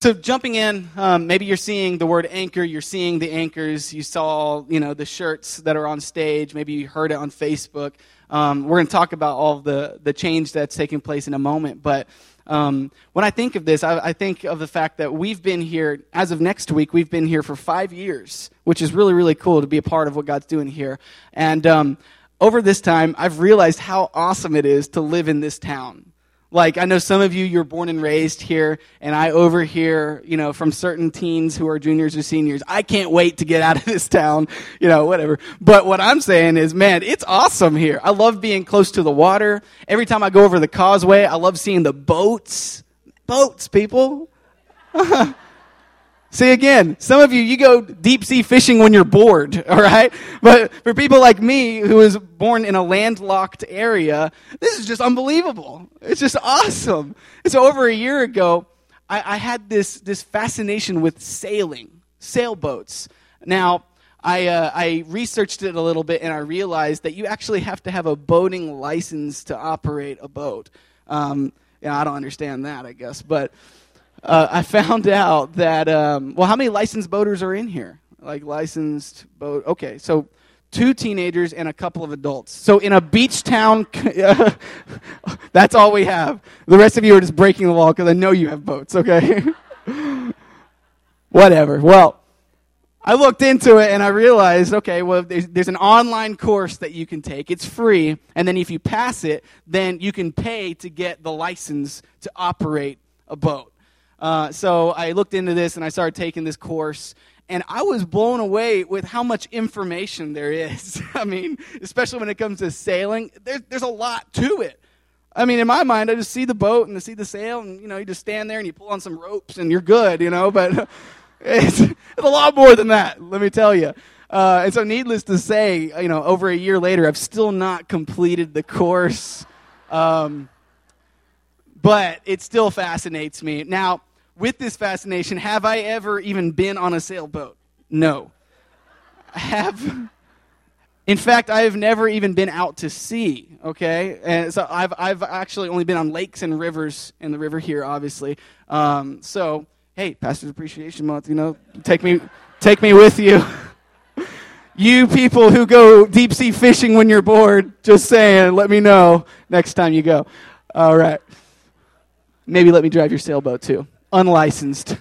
So jumping in, um, maybe you're seeing the word anchor. You're seeing the anchors. You saw, you know, the shirts that are on stage. Maybe you heard it on Facebook. Um, we're going to talk about all the the change that's taking place in a moment. But um, when I think of this, I, I, think of the fact that we've been here as of next week. We've been here for five years, which is really really cool to be a part of what God's doing here. And um, over this time, I've realized how awesome it is to live in this town. Like, I know some of you, you're born and raised here, and I overhear, you know, from certain teens who are juniors or seniors, I can't wait to get out of this town, you know, whatever. But what I'm saying is, man, it's awesome here. I love being close to the water. Every time I go over the causeway, I love seeing the boats. Boats, people. See again, some of you, you go deep sea fishing when you're bored, all right? But for people like me, who was born in a landlocked area, this is just unbelievable. It's just awesome. And so over a year ago, I, I had this, this fascination with sailing, sailboats. Now, I, uh, I researched it a little bit and I realized that you actually have to have a boating license to operate a boat. Um, yeah, I don't understand that, I guess. But uh, I found out that, um, well, how many licensed boaters are in here? Like licensed boat. Okay, so two teenagers and a couple of adults. So in a beach town, that's all we have. The rest of you are just breaking the law because I know you have boats, okay? Whatever. Well, I looked into it and I realized, okay, well, there's, there's, an online course that you can take. It's free. And then if you pass it, then you can pay to get the license to operate a boat. Uh, so I looked into this and I started taking this course, and I was blown away with how much information there is. I mean, especially when it comes to sailing, there's, there's a lot to it. I mean, in my mind, I just see the boat and I see the sail, and you know, you just stand there and you pull on some ropes and you're good, you know. But it's, it's a lot more than that, let me tell you. Uh, and so, needless to say, you know, over a year later, I've still not completed the course. Um, but it still fascinates me. Now, with this fascination, have I ever even been on a sailboat? No. Have. In fact, I have never even been out to sea, okay? And so I've, I've actually only been on lakes and rivers, and the river here, obviously. Um, so, hey, Pastor's Appreciation Month, you know, take me, take me with you. you people who go deep sea fishing when you're bored, just saying, let me know next time you go. All right. Maybe let me drive your sailboat too unlicensed.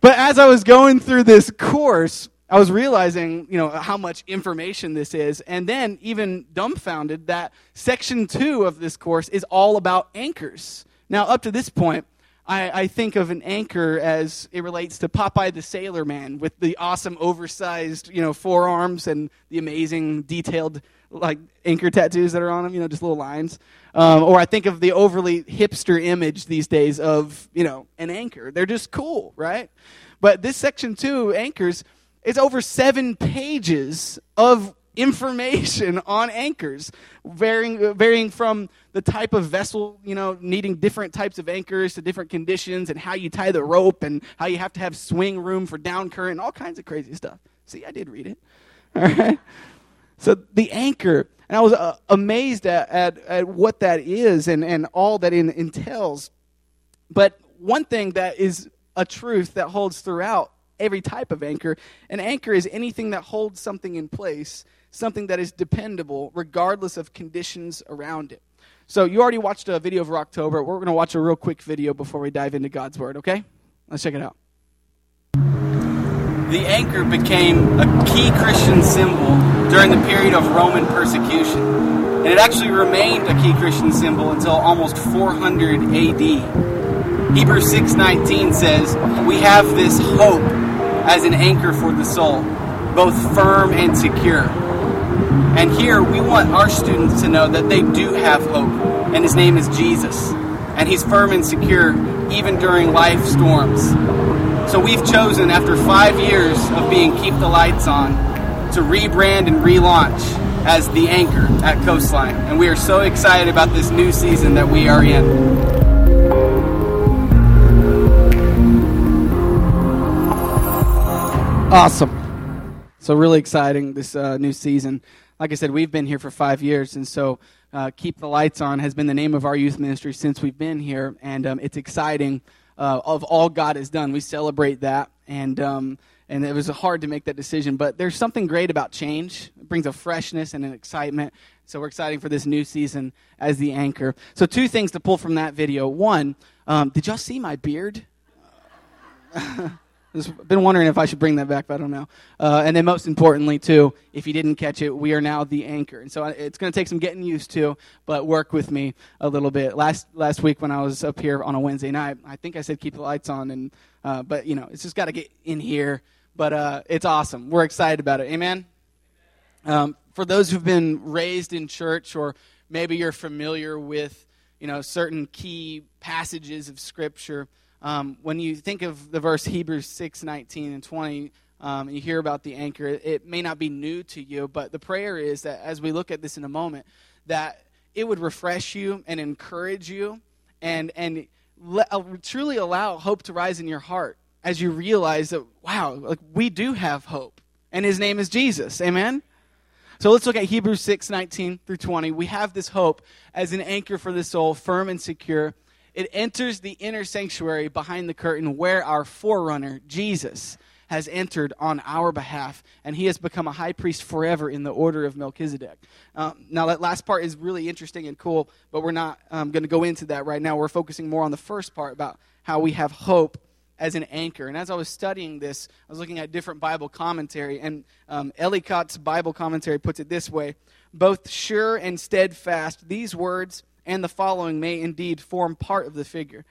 But as I was going through this course, I was realizing, you know, how much information this is, and then even dumbfounded that section two of this course is all about anchors. Now, up to this point, I, I, think of an anchor as it relates to Popeye the Sailor Man with the awesome oversized, you know, forearms and the amazing detailed like anchor tattoos that are on him, you know, just little lines. Um, or I think of the overly hipster image these days of, you know, an anchor. They're just cool, right? But this section two, anchors, is over seven pages of information on anchors, varying, varying from the type of vessel, you know, needing different types of anchors to different conditions and how you tie the rope and how you have to have swing room for down current and all kinds of crazy stuff. See, I did read it. All right. So the anchor, and I was uh, amazed at, at, at, what that is and, and all that it entails. But one thing that is a truth that holds throughout every type of anchor an anchor is anything that holds something in place, something that is dependable regardless of conditions around it. So you already watched a video of Rocktober. We're going to watch a real quick video before we dive into God's Word, okay? Let's check it out the anchor became a key Christian symbol during the period of Roman persecution. And it actually remained a key Christian symbol until almost 400 AD. Hebrews 6:19 says, "We have this hope as an anchor for the soul, both firm and secure." And here we want our students to know that they do have hope, and his name is Jesus. And he's firm and secure even during life storms. So we've chosen, after five years of being Keep the Lights On, to rebrand and relaunch as The Anchor at Coastline. And we are so excited about this new season that we are in. Awesome. So, really exciting this uh, new season. Like I said, we've been here for five years, and so uh, Keep the Lights On has been the name of our youth ministry since we've been here, and um, it's exciting uh, of all God has done. We celebrate that, and um, and it was hard to make that decision. But there's something great about change. It brings a freshness and an excitement. So we're excited for this new season as the anchor. So two things to pull from that video. One, um, did y'all see my beard? I've been wondering if I should bring that back, but I don't know. Uh, and then, most importantly, too, if you didn't catch it, we are now the anchor, and so it's going to take some getting used to, but work with me a little bit. Last last week when I was up here on a Wednesday night, I think I said keep the lights on, and uh, but you know, it's just got to get in here. But uh, it's awesome. We're excited about it. Amen. Um, for those who've been raised in church, or maybe you're familiar with you know certain key passages of Scripture. Um, when you think of the verse Hebrews 6 19 and 20, um, and you hear about the anchor, it, it may not be new to you, but the prayer is that as we look at this in a moment, that it would refresh you and encourage you and, and uh, truly allow hope to rise in your heart as you realize that, wow, like we do have hope, and his name is Jesus. Amen? So let's look at Hebrews 6 19 through 20. We have this hope as an anchor for the soul, firm and secure it enters the inner sanctuary behind the curtain where our forerunner, Jesus, has entered on our behalf, and he has become a high priest forever in the order of Melchizedek. Um, now, that last part is really interesting and cool, but we're not um, going to go into that right now. We're focusing more on the first part about how we have hope as an anchor. And as I was studying this, I was looking at different Bible commentary, and um, Ellicott's Bible commentary puts it this way Both sure and steadfast, these words and the following may indeed form part of the figure.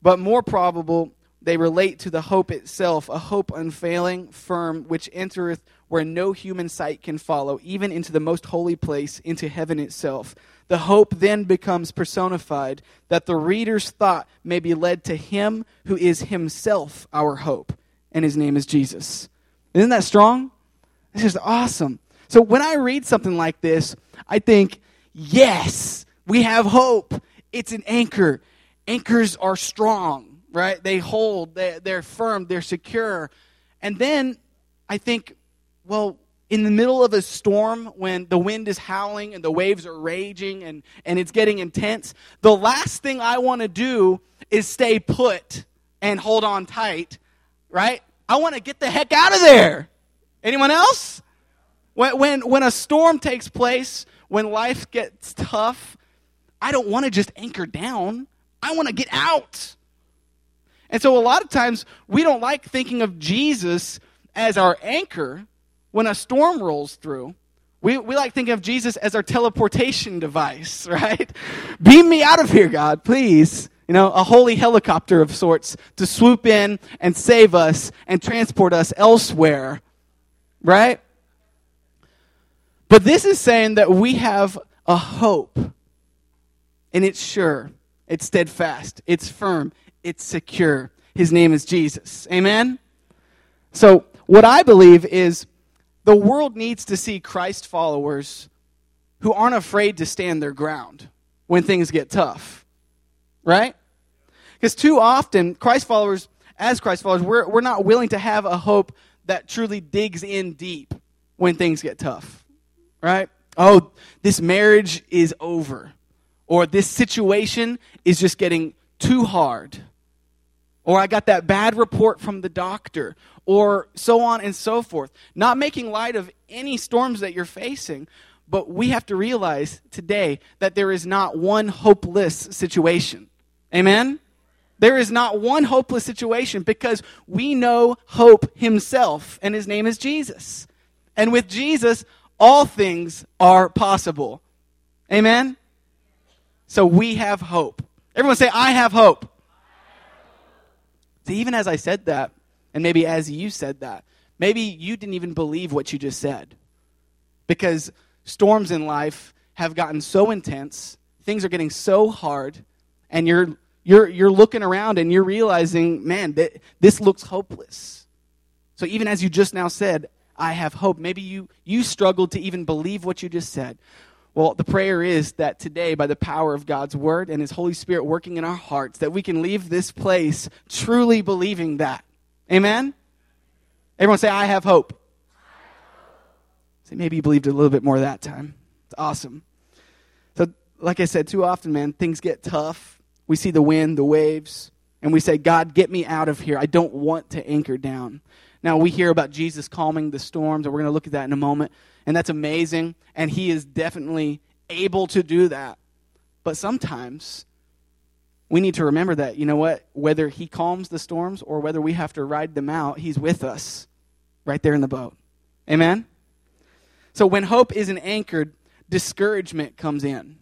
But more probable, they relate to the hope itself, a hope unfailing, firm, which entereth where no human sight can follow, even into the most holy place, into heaven itself. The hope then becomes personified, that the reader's thought may be led to him who is himself our hope, and his name is Jesus. Isn't that strong? This is awesome. So when I read something like this, I think, yes, we have hope. It's an anchor. Anchors are strong, right? They hold, they, they're firm, they're secure. And then I think, well, in the middle of a storm when the wind is howling and the waves are raging and, and it's getting intense, the last thing I want to do is stay put and hold on tight, right? I want to get the heck out of there. Anyone else? When, when, when a storm takes place, when life gets tough, I don't want to just anchor down. I want to get out. And so a lot of times we don't like thinking of Jesus as our anchor when a storm rolls through. We, we like thinking of Jesus as our teleportation device, right? Beam me out of here, God, please. You know, a holy helicopter of sorts to swoop in and save us and transport us elsewhere, right? But this is saying that we have a hope and it's sure, it's steadfast, it's firm, it's secure. His name is Jesus. Amen? So, what I believe is the world needs to see Christ followers who aren't afraid to stand their ground when things get tough. Right? Because too often, Christ followers, as Christ followers, we're, we're not willing to have a hope that truly digs in deep when things get tough. Right? Oh, this marriage is over or this situation is just getting too hard, or I got that bad report from the doctor, or so on and so forth. Not making light of any storms that you're facing, but we have to realize today that there is not one hopeless situation. Amen? There is not one hopeless situation because we know hope himself, and his name is Jesus. And with Jesus, all things are possible. Amen? So we have hope. Everyone say, I have hope. See, even as I said that, and maybe as you said that, maybe you didn't even believe what you just said. Because storms in life have gotten so intense, things are getting so hard, and you're you're you're looking around and you're realizing, man, that this looks hopeless. So even as you just now said, I have hope. Maybe you you struggled to even believe what you just said. Well, the prayer is that today, by the power of God's word and His Holy Spirit working in our hearts, that we can leave this place truly believing that. Amen? Everyone say, I have hope. Say, maybe you believed a little bit more that time. It's awesome. So, like I said, too often, man, things get tough. We see the wind, the waves, And we say, God, get me out of here. I don't want to anchor down. Now, we hear about Jesus calming the storms, and we're going to look at that in a moment. And that's amazing. And he is definitely able to do that. But sometimes we need to remember that, you know what? Whether he calms the storms or whether we have to ride them out, he's with us right there in the boat. Amen? So when hope isn't anchored, discouragement comes in.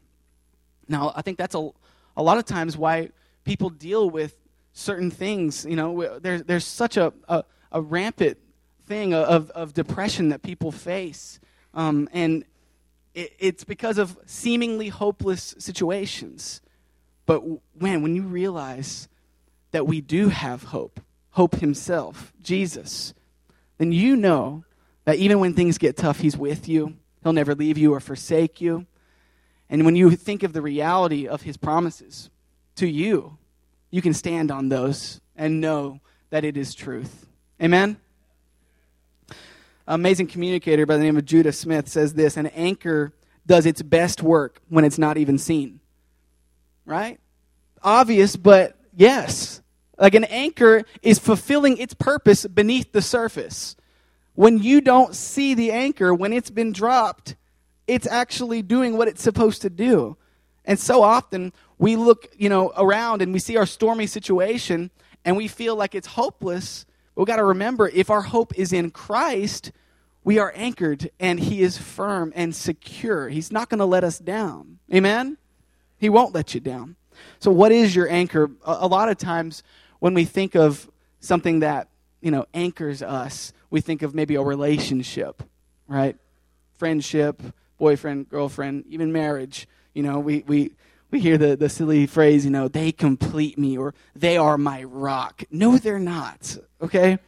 Now, I think that's a, a lot of times why people deal with certain things. You know, there's, there's such a, a, a rampant thing of, of depression that people face. Um, and it, it's because of seemingly hopeless situations. But when, when you realize that we do have hope, hope Himself, Jesus, then you know that even when things get tough, He's with you. He'll never leave you or forsake you. And when you think of the reality of His promises to you, you can stand on those and know that it is truth. Amen? Amazing communicator by the name of Judah Smith says this An anchor does its best work when it's not even seen. Right? Obvious, but yes. Like an anchor is fulfilling its purpose beneath the surface. When you don't see the anchor, when it's been dropped, it's actually doing what it's supposed to do. And so often we look, you know, around and we see our stormy situation and we feel like it's hopeless. We've got to remember if our hope is in Christ, we are anchored and he is firm and secure. He's not going to let us down. Amen? He won't let you down. So what is your anchor? A, a lot of times when we think of something that, you know, anchors us, we think of maybe a relationship, right? Friendship, boyfriend, girlfriend, even marriage. You know, we, we, we hear the, the silly phrase, you know, they complete me or they are my rock. No, they're not, okay?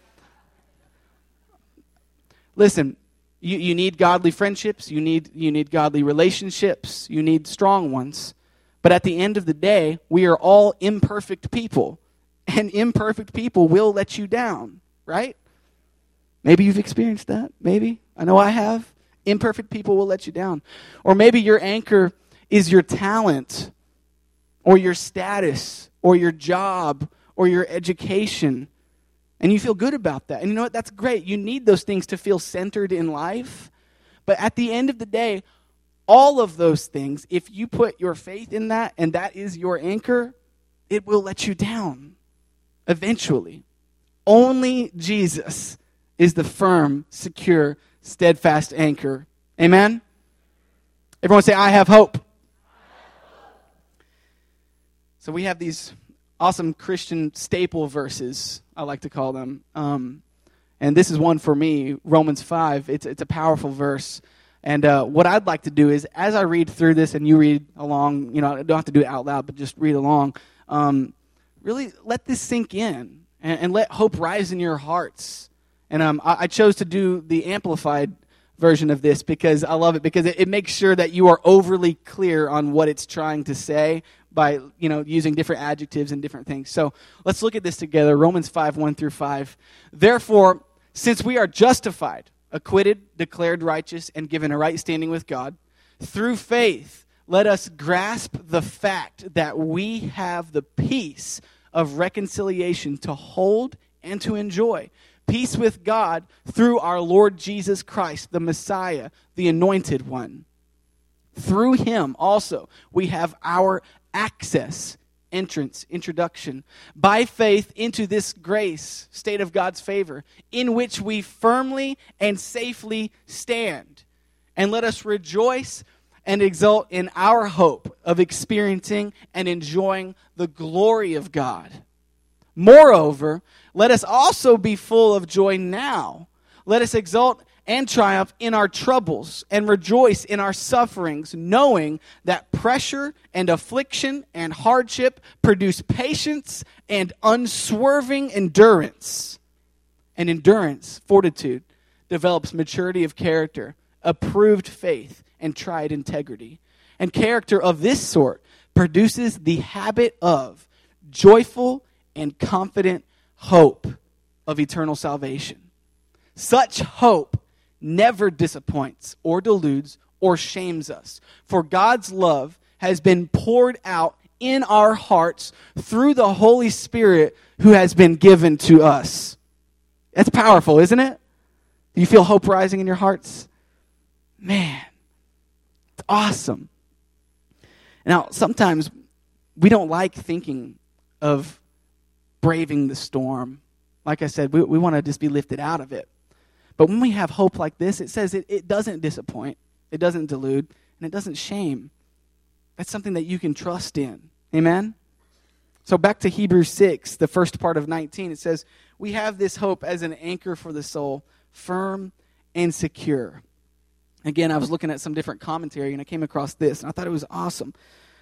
Listen, you, you need godly friendships, you need, you need godly relationships, you need strong ones. But at the end of the day, we are all imperfect people. And imperfect people will let you down, right? Maybe you've experienced that. Maybe. I know I have. Imperfect people will let you down. Or maybe your anchor is your talent or your status or your job or your education. And you feel good about that. And you know what? That's great. You need those things to feel centered in life. But at the end of the day, all of those things, if you put your faith in that and that is your anchor, it will let you down eventually. Only Jesus is the firm, secure, steadfast anchor. Amen? Everyone say, I have hope. So we have these awesome Christian staple verses, I like to call them. Um, and this is one for me, Romans 5. It's, it's a powerful verse. And uh, what I'd like to do is, as I read through this and you read along, you know, I don't have to do it out loud, but just read along, um, really let this sink in and, and, let hope rise in your hearts. And um, I, I, chose to do the amplified version of this because I love it because it, it makes sure that you are overly clear on what it's trying to say by you know using different adjectives and different things. So let's look at this together. Romans 5, 1 through 5. Therefore, since we are justified, acquitted, declared righteous, and given a right standing with God, through faith, let us grasp the fact that we have the peace of reconciliation to hold and to enjoy. Peace with God through our Lord Jesus Christ, the Messiah, the anointed one. Through him also we have our access, entrance, introduction, by faith into this grace, state of God's favor, in which we firmly and safely stand. And let us rejoice and exult in our hope of experiencing and enjoying the glory of God. Moreover, let us also be full of joy now. Let us exult and triumph in our troubles and rejoice in our sufferings, knowing that pressure and affliction and hardship produce patience and unswerving endurance. And endurance, fortitude, develops maturity of character, approved faith, and tried integrity. And character of this sort produces the habit of joyful and confident hope of eternal salvation. Such hope never disappoints or deludes or shames us. For God's love has been poured out in our hearts through the Holy Spirit who has been given to us. That's powerful, isn't it? Do you feel hope rising in your hearts? Man, it's awesome. Now, sometimes we don't like thinking of braving the storm. Like I said, we, we want to just be lifted out of it. But when we have hope like this, it says it, it doesn't disappoint, it doesn't delude, and it doesn't shame. That's something that you can trust in. Amen? So back to Hebrews 6, the first part of 19, it says, We have this hope as an anchor for the soul, firm and secure. Again, I was looking at some different commentary and I came across this, and I thought it was awesome.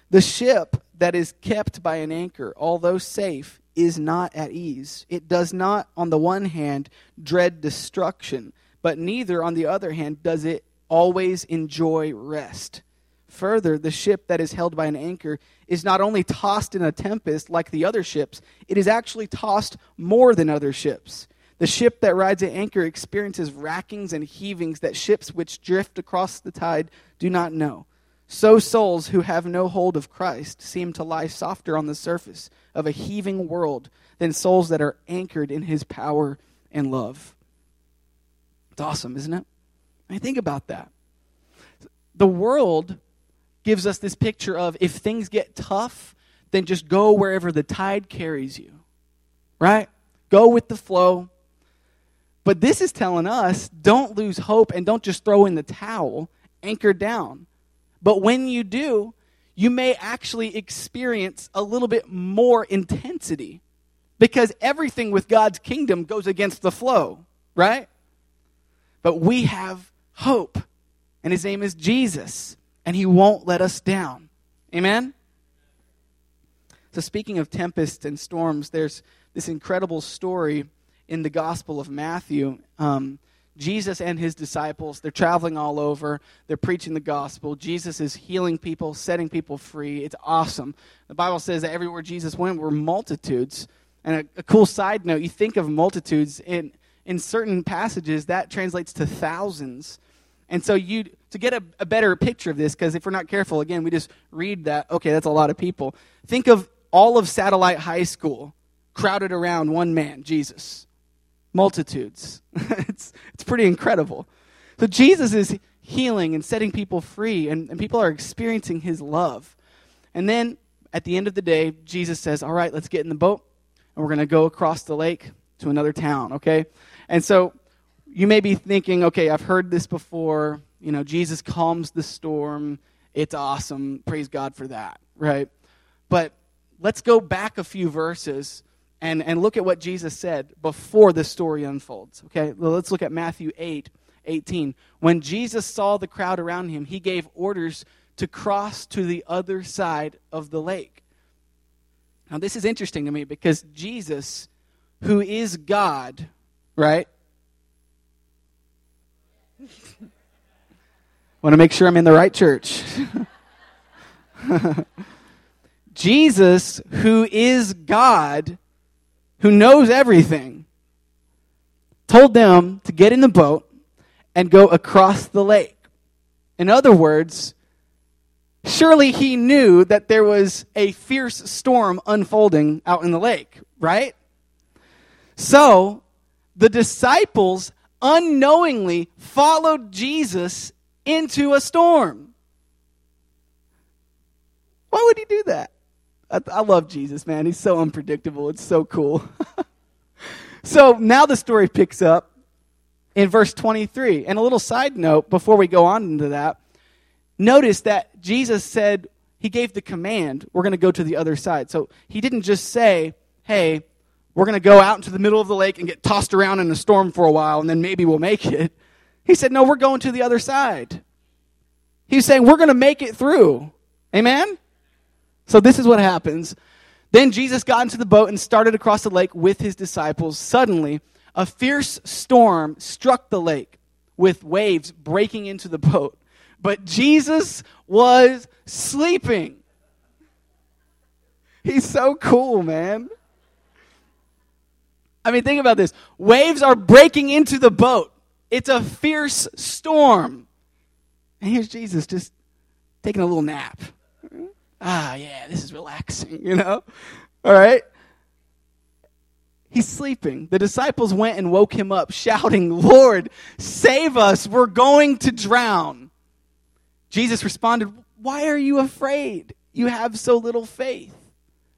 The ship that is kept by an anchor, although safe, is not at ease. It does not, on the one hand, dread destruction, but neither, on the other hand, does it always enjoy rest. Further, the ship that is held by an anchor is not only tossed in a tempest like the other ships, it is actually tossed more than other ships. The ship that rides at anchor experiences rackings and heavings that ships which drift across the tide do not know. So souls who have no hold of Christ seem to lie softer on the surface of a heaving world than souls that are anchored in his power and love. It's awesome, isn't it? I mean, think about that. The world gives us this picture of if things get tough, then just go wherever the tide carries you. Right? Go with the flow. But this is telling us don't lose hope and don't just throw in the towel, anchor down. But when you do, you may actually experience a little bit more intensity because everything with God's kingdom goes against the flow, right? But we have hope, and his name is Jesus, and he won't let us down. Amen? So, speaking of tempests and storms, there's this incredible story in the Gospel of Matthew. Um, Jesus and his disciples, they're traveling all over. They're preaching the gospel. Jesus is healing people, setting people free. It's awesome. The Bible says that everywhere Jesus went were multitudes. And a, a cool side note you think of multitudes, in, in certain passages, that translates to thousands. And so you to get a, a better picture of this, because if we're not careful, again, we just read that, okay, that's a lot of people. Think of all of Satellite High School crowded around one man, Jesus multitudes. it's, it's pretty incredible. So Jesus is healing and setting people free, and, and people are experiencing his love. And then at the end of the day, Jesus says, All right, let's get in the boat, and we're going to go across the lake to another town, okay? And so you may be thinking, okay, I've heard this before. You know, Jesus calms the storm. It's awesome. Praise God for that, right? But let's go back a few verses and, and look at what Jesus said before the story unfolds. Okay, well, let's look at Matthew 8 18. When Jesus saw the crowd around him, he gave orders to cross to the other side of the lake. Now, this is interesting to me because Jesus, who is God, right? Want to make sure I'm in the right church. Jesus, who is God, who knows everything, told them to get in the boat and go across the lake. In other words, surely he knew that there was a fierce storm unfolding out in the lake, right? So the disciples unknowingly followed Jesus into a storm. Why would he do that? I, I love Jesus, man. He's so unpredictable. It's so cool. so now the story picks up in verse 23. And a little side note before we go on into that notice that Jesus said, He gave the command, we're going to go to the other side. So He didn't just say, hey, we're going to go out into the middle of the lake and get tossed around in a storm for a while and then maybe we'll make it. He said, no, we're going to the other side. He's saying, we're going to make it through. Amen? So this is what happens. Then Jesus got into the boat and started across the lake with his disciples. Suddenly, a fierce storm struck the lake with waves breaking into the boat. But Jesus was sleeping. He's so cool, man. I mean, think about this. Waves are breaking into the boat. It's a fierce storm. And here's Jesus just taking a little nap. Ah, yeah, this is relaxing, you know? All right? He's sleeping. The disciples went and woke him up, shouting, Lord, save us. We're going to drown. Jesus responded, Why are you afraid? You have so little faith.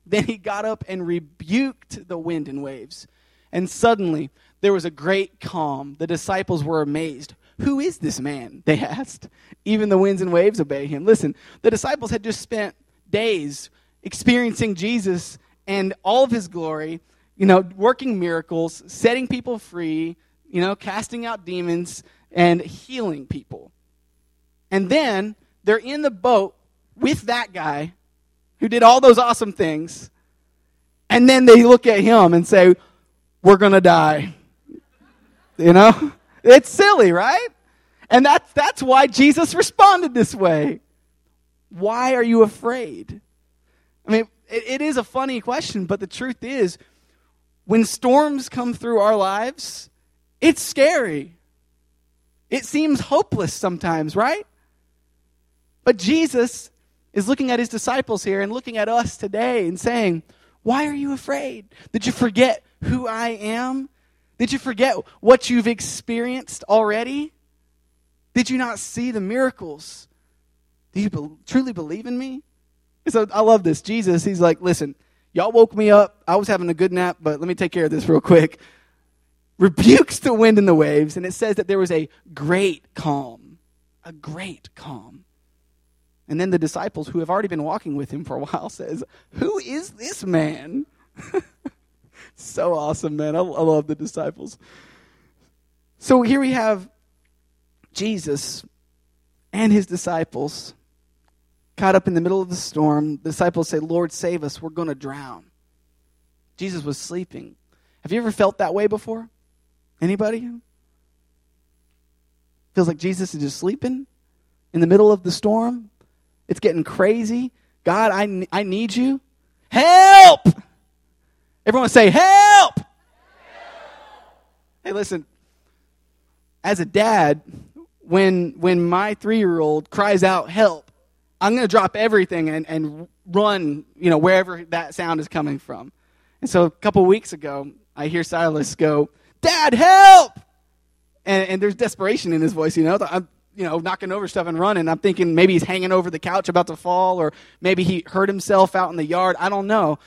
Then he got up and rebuked the wind and waves. And suddenly there was a great calm. The disciples were amazed. Who is this man? They asked. Even the winds and waves obey him. Listen, the disciples had just spent days experiencing Jesus and all of his glory, you know, working miracles, setting people free, you know, casting out demons and healing people. And then they're in the boat with that guy who did all those awesome things. And then they look at him and say, We're going to die. You know? It's silly, right? And that's, that's why Jesus responded this way. Why are you afraid? I mean, it, it is a funny question, but the truth is, when storms come through our lives, it's scary. It seems hopeless sometimes, right? But Jesus is looking at his disciples here and looking at us today and saying, Why are you afraid? Did you forget who I am? Did you forget what you've experienced already? Did you not see the miracles? Do you be- truly believe in me? so I love this. Jesus, he's like, Listen, y'all woke me up. I was having a good nap, but let me take care of this real quick. Rebukes the wind and the waves, and it says that there was a great calm. A great calm. And then the disciples, who have already been walking with him for a while, says, Who is this man? so awesome, man. I, I love the disciples. So here we have Jesus and his disciples caught up in the middle of the storm. The disciples say, Lord, save us. We're going to drown. Jesus was sleeping. Have you ever felt that way before? Anybody? Feels like Jesus is just sleeping in the middle of the storm? It's getting crazy. God, I, I need you. Help! Everyone say, help! help! Hey, listen. As a dad, when, when my three year old cries out, help, I'm going to drop everything and, and run, you know, wherever that sound is coming from. And so a couple weeks ago, I hear Silas go, Dad, help! And, and there's desperation in his voice, you know. I'm, you know, knocking over stuff and running. I'm thinking maybe he's hanging over the couch about to fall, or maybe he hurt himself out in the yard. I don't know.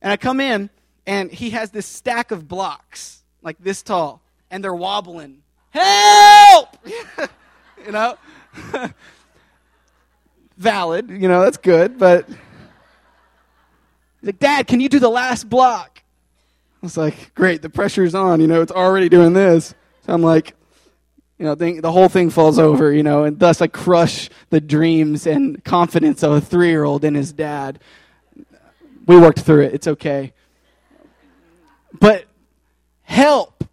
And I come in, and he has this stack of blocks, like this tall, and they're wobbling. Help! you know? Valid, you know, that's good, but. He's like, Dad, can you do the last block? I was like, great, the pressure's on, you know, it's already doing this. So I'm like, you know, the, the whole thing falls over, you know, and thus I crush the dreams and confidence of a three year old in his dad. We worked through it. It's okay. But help.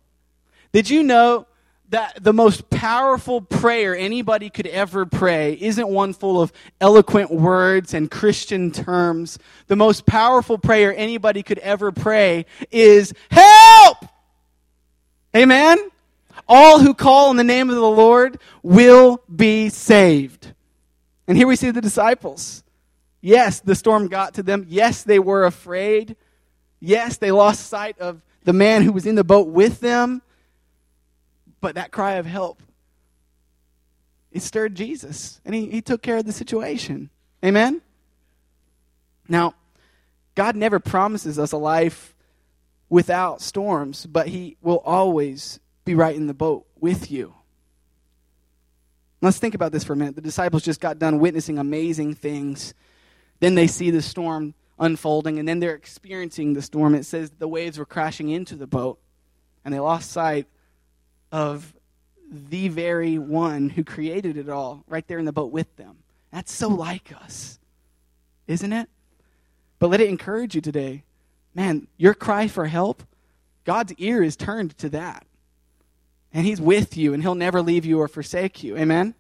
Did you know that the most powerful prayer anybody could ever pray isn't one full of eloquent words and Christian terms? The most powerful prayer anybody could ever pray is help! Amen? All who call on the name of the Lord will be saved. And here we see the disciples. Yes, the storm got to them. Yes, they were afraid. Yes, they lost sight of the man who was in the boat with them. But that cry of help, it stirred Jesus, and he, he took care of the situation. Amen? Now, God never promises us a life without storms, but He will always be right in the boat with you. Let's think about this for a minute. The disciples just got done witnessing amazing things. Then they see the storm unfolding, and then they're experiencing the storm. It says the waves were crashing into the boat, and they lost sight of the very one who created it all right there in the boat with them. That's so like us, isn't it? But let it encourage you today. Man, your cry for help, God's ear is turned to that. And He's with you, and He'll never leave you or forsake you. Amen?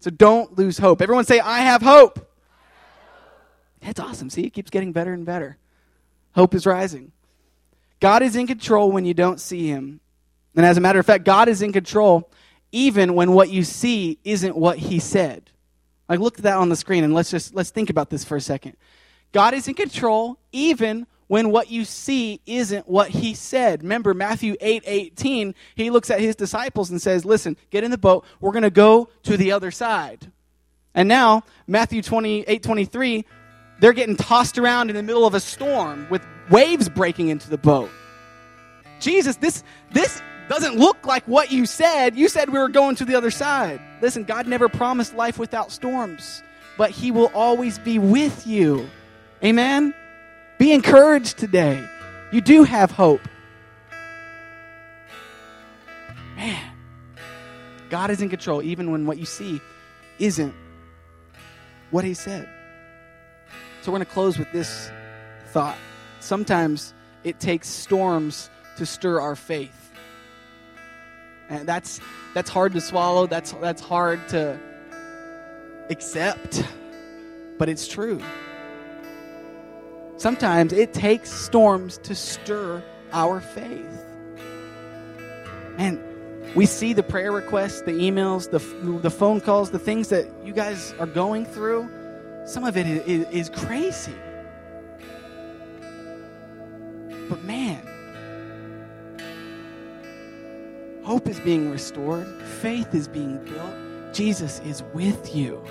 So don't lose hope. Everyone say, I have hope. That's awesome. See, it keeps getting better and better. Hope is rising. God is in control when you don't see Him. And as a matter of fact, God is in control even when what you see isn't what He said. Like look at that on the screen and let's just let's think about this for a second. God is in control even when what you see isn't what he said. Remember Matthew 8 18, he looks at his disciples and says, Listen, get in the boat. We're going to go to the other side. And now, Matthew 28 23, they're getting tossed around in the middle of a storm with waves breaking into the boat. Jesus, this, this doesn't look like what you said. You said we were going to the other side. Listen, God never promised life without storms, but He will always be with you. Amen? Be encouraged today. You do have hope. Man, God is in control even when what you see isn't what He said. So we're going to close with this thought. Sometimes it takes storms to stir our faith. And that's that's hard to swallow. That's that's hard to accept. But it's true. Sometimes it takes storms to stir our faith. And we see the prayer requests, the emails, the, the phone calls, the things that you guys are going through. Some of it is, is crazy. But man, hope is being restored, faith is being built, Jesus is with you.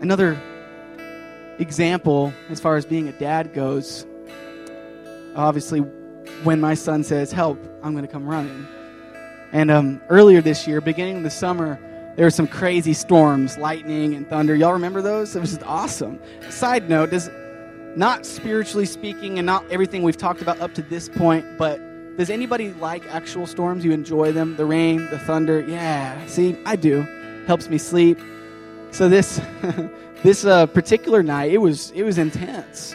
Another example, as far as being a dad goes, obviously, when my son says, Help, I'm going to come running. And um, earlier this year, beginning of the summer, there were some crazy storms, lightning and thunder. Y'all remember those? It was just awesome. Side note, does not spiritually speaking and not everything we've talked about up to this point, but does anybody like actual storms? You enjoy them? The rain, the thunder? Yeah. See, I do. Helps me sleep. So this this uh, particular night, it was it was intense.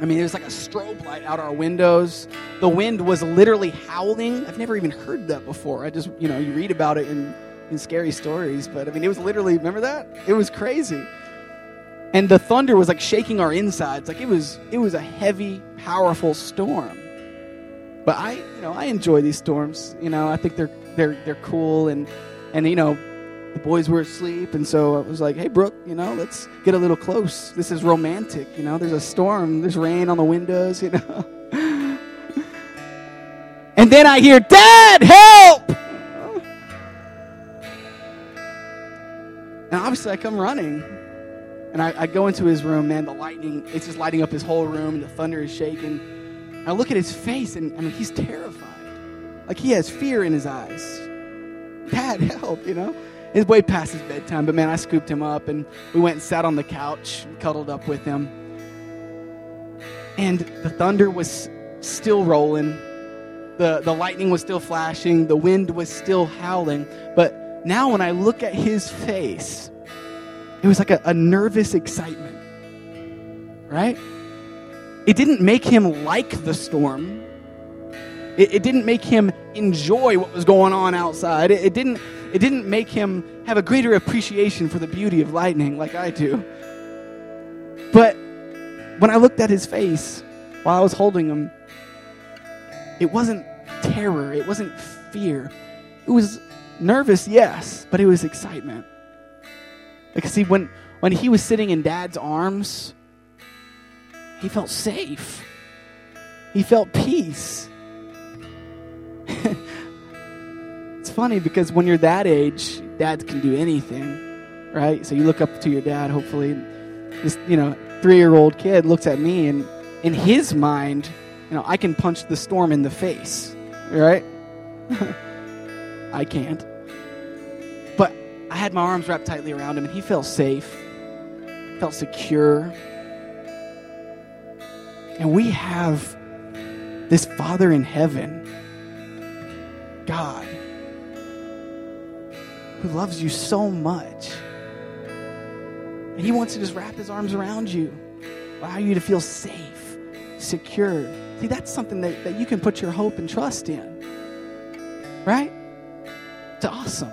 I mean, there's like a strobe light out our windows. The wind was literally howling. I've never even heard that before. I just, you know, you read about it in, in scary stories, but I mean, it was literally, remember that? It was crazy and the thunder was like shaking our insides like it was it was a heavy powerful storm but i you know i enjoy these storms you know i think they're they're they're cool and and you know the boys were asleep and so i was like hey brooke you know let's get a little close. This is romantic you know there's a storm there's rain on the windows you know. And then i hear dad help! And obviously i come running and I, I, go into his room, man, the lightning, it's just lighting up his whole room, the thunder is shaking. And I look at his face, and I mean, he's terrified. Like he has fear in his eyes. Dad, help, you know? It's way past his bedtime, but man, I scooped him up, and we went and sat on the couch, cuddled up with him. And the thunder was still rolling, the, the lightning was still flashing, the wind was still howling. But now, when I look at his face, it was like a, a nervous excitement, right? It didn't make him like the storm. It, it didn't make him enjoy what was going on outside. It, it, didn't, it didn't make him have a greater appreciation for the beauty of lightning like I do. But when I looked at his face while I was holding him, it wasn't terror, it wasn't fear. It was nervous, yes, but it was excitement. Because see, when, when he was sitting in dad's arms, he felt safe. He felt peace. it's funny because when you're that age, dads can do anything, right? So you look up to your dad, hopefully. This, you know, three year old kid looks at me, and in his mind, you know, I can punch the storm in the face, right? I can't. But I had my arms wrapped tightly around him, and he felt safe, felt secure. And we have this Father in heaven, God, who loves you so much. And He wants to just wrap His arms around you, allow you to feel safe, secure. See, that's something that, that you can put your hope and trust in. Right? It's awesome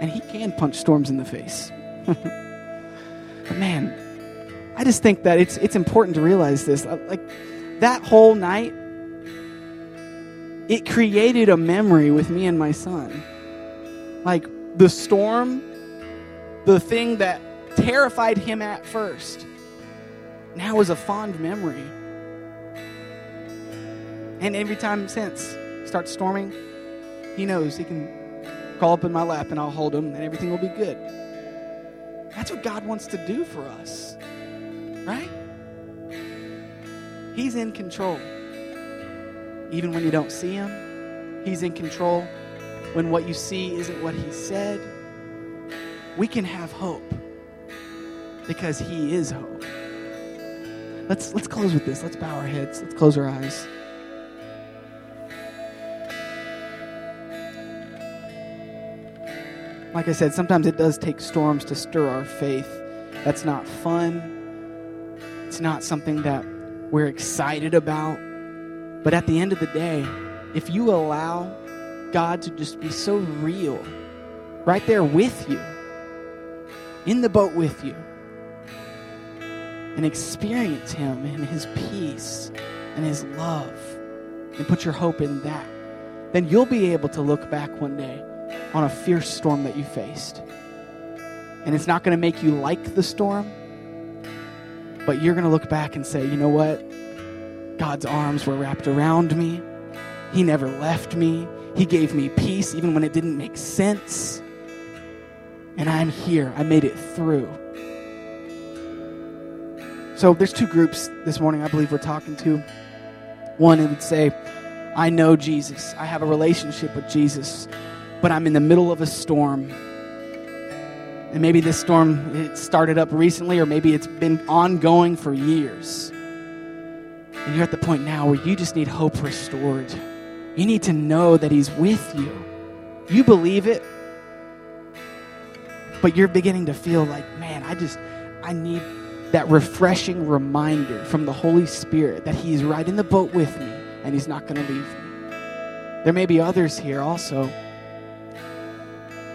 and he can punch storms in the face. but man, I just think that it's it's important to realize this. Uh, like that whole night, it created a memory with me and my son. Like the storm the thing that terrified him at first now is a fond memory. And every time since starts storming, he knows he can crawl up in my lap and I'll hold him and everything will be good. That's what God wants to do for us, right? He's in control. Even when you don't see him, he's in control. When what you see isn't what he said, we can have hope because he is hope. Let's let's close with this. Let's bow our heads. Let's close our eyes. Like I said, sometimes it does take storms to stir our faith. That's not fun. It's not something that we're excited about. But at the end of the day, if you allow God to just be so real, right there with you, in the boat with you, and experience Him and His peace and His love, and put your hope in that, then you'll be able to look back one day on a fierce storm that you faced. And it's not going to make you like the storm, but you're going to look back and say, you know what? God's arms were wrapped around me. He never left me. He gave me peace even when it didn't make sense. And I'm here. I made it through. So there's two groups this morning I believe we're talking to. One would say, I know Jesus. I have a relationship with Jesus but I'm in the middle of a storm. And maybe this storm it started up recently or maybe it's been ongoing for years. And you're at the point now where you just need hope restored. You need to know that he's with you. You believe it, but you're beginning to feel like, man, I just I need that refreshing reminder from the Holy Spirit that he's right in the boat with me and he's not going to leave me. There may be others here also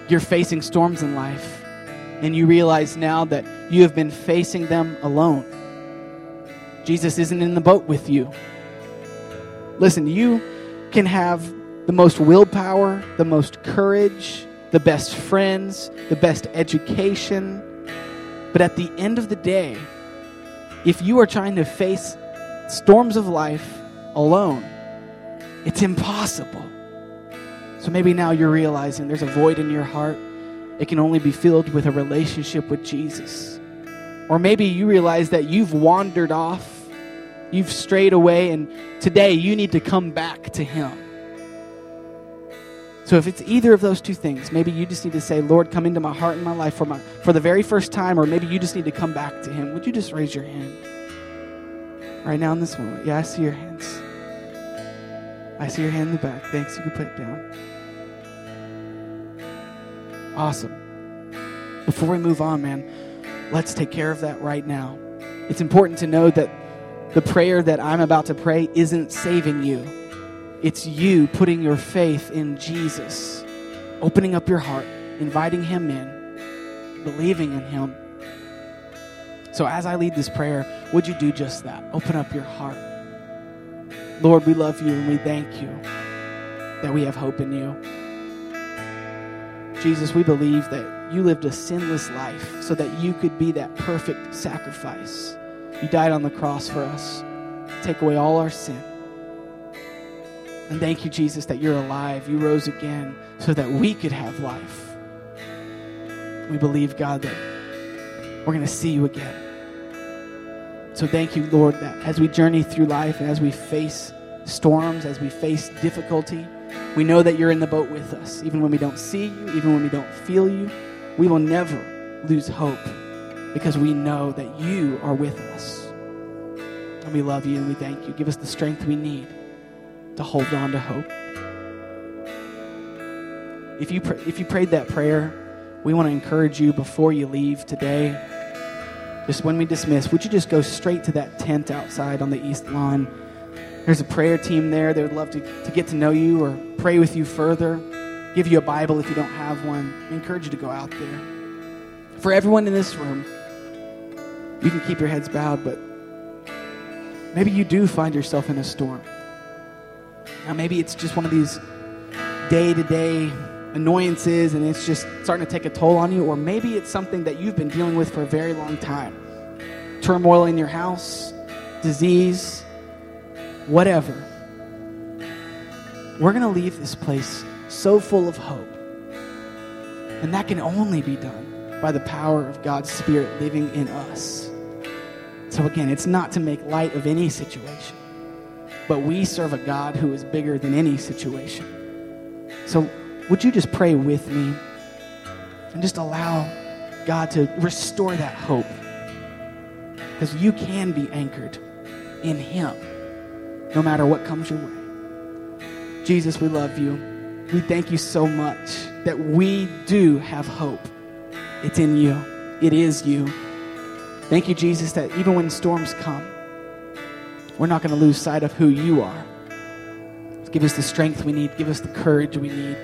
you're facing storms in life and you realize now that you have been facing them alone. Jesus isn't in the boat with you. Listen, you can have the most willpower, the most courage, the best friends, the best education. But at the end of the day, if you are trying to face storms of life alone, it's impossible. So maybe now you're realizing there's a void in your heart. It can only be filled with a relationship with Jesus. Or maybe you realize that you've wandered off, you've strayed away, and today you need to come back to Him. So if it's either of those two things, maybe you just need to say, Lord, come into my heart and my life for, my, for the very first time, or maybe you just need to come back to Him. Would you just raise your hand? Right now in this moment. Yeah, I see your hands. I see your hand in the back. Thanks. You can put it down. Awesome. Before we move on, man, let's take care of that right now. It's important to know that the prayer that I'm about to pray isn't saving you, it's you putting your faith in Jesus, opening up your heart, inviting Him in, believing in Him. So, as I lead this prayer, would you do just that? Open up your heart. Lord, we love you and we thank you that we have hope in you. Jesus, we believe that you lived a sinless life so that you could be that perfect sacrifice. You died on the cross for us, take away all our sin. And thank you, Jesus, that you're alive. You rose again so that we could have life. We believe, God, that we're going to see you again. So thank you, Lord, that as we journey through life and as we face storms, as we face difficulty, we know that you're in the boat with us. Even when we don't see you, even when we don't feel you, we will never lose hope because we know that you are with us. And we love you and we thank you. Give us the strength we need to hold on to hope. If you, pr- if you prayed that prayer, we want to encourage you before you leave today. Just when we dismiss, would you just go straight to that tent outside on the east lawn? There's a prayer team there. They would love to, to get to know you or pray with you further, give you a Bible if you don't have one. I encourage you to go out there. For everyone in this room, you can keep your heads bowed, but maybe you do find yourself in a storm. Now, maybe it's just one of these day to day annoyances and it's just starting to take a toll on you, or maybe it's something that you've been dealing with for a very long time turmoil in your house, disease, whatever. We're going to leave this place so full of hope. And that can only be done by the power of God's Spirit living in us. So, again, it's not to make light of any situation, but we serve a God who is bigger than any situation. So, would you just pray with me and just allow God to restore that hope? Because you can be anchored in Him no matter what comes your way. Jesus, we love you. We thank you so much that we do have hope. It's in you, it is you. Thank you, Jesus, that even when storms come, we're not going to lose sight of who you are. Give us the strength we need, give us the courage we need.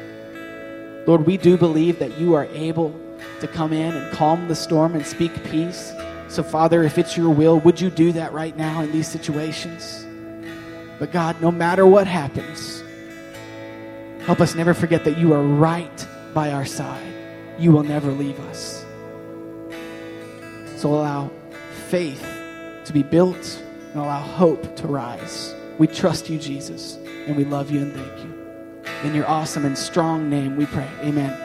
Lord, we do believe that you are able to come in and calm the storm and speak peace. So, Father, if it's your will, would you do that right now in these situations? But, God, no matter what happens, help us never forget that you are right by our side. You will never leave us. So, allow faith to be built and allow hope to rise. We trust you, Jesus, and we love you and thank you. In your awesome and strong name we pray. Amen.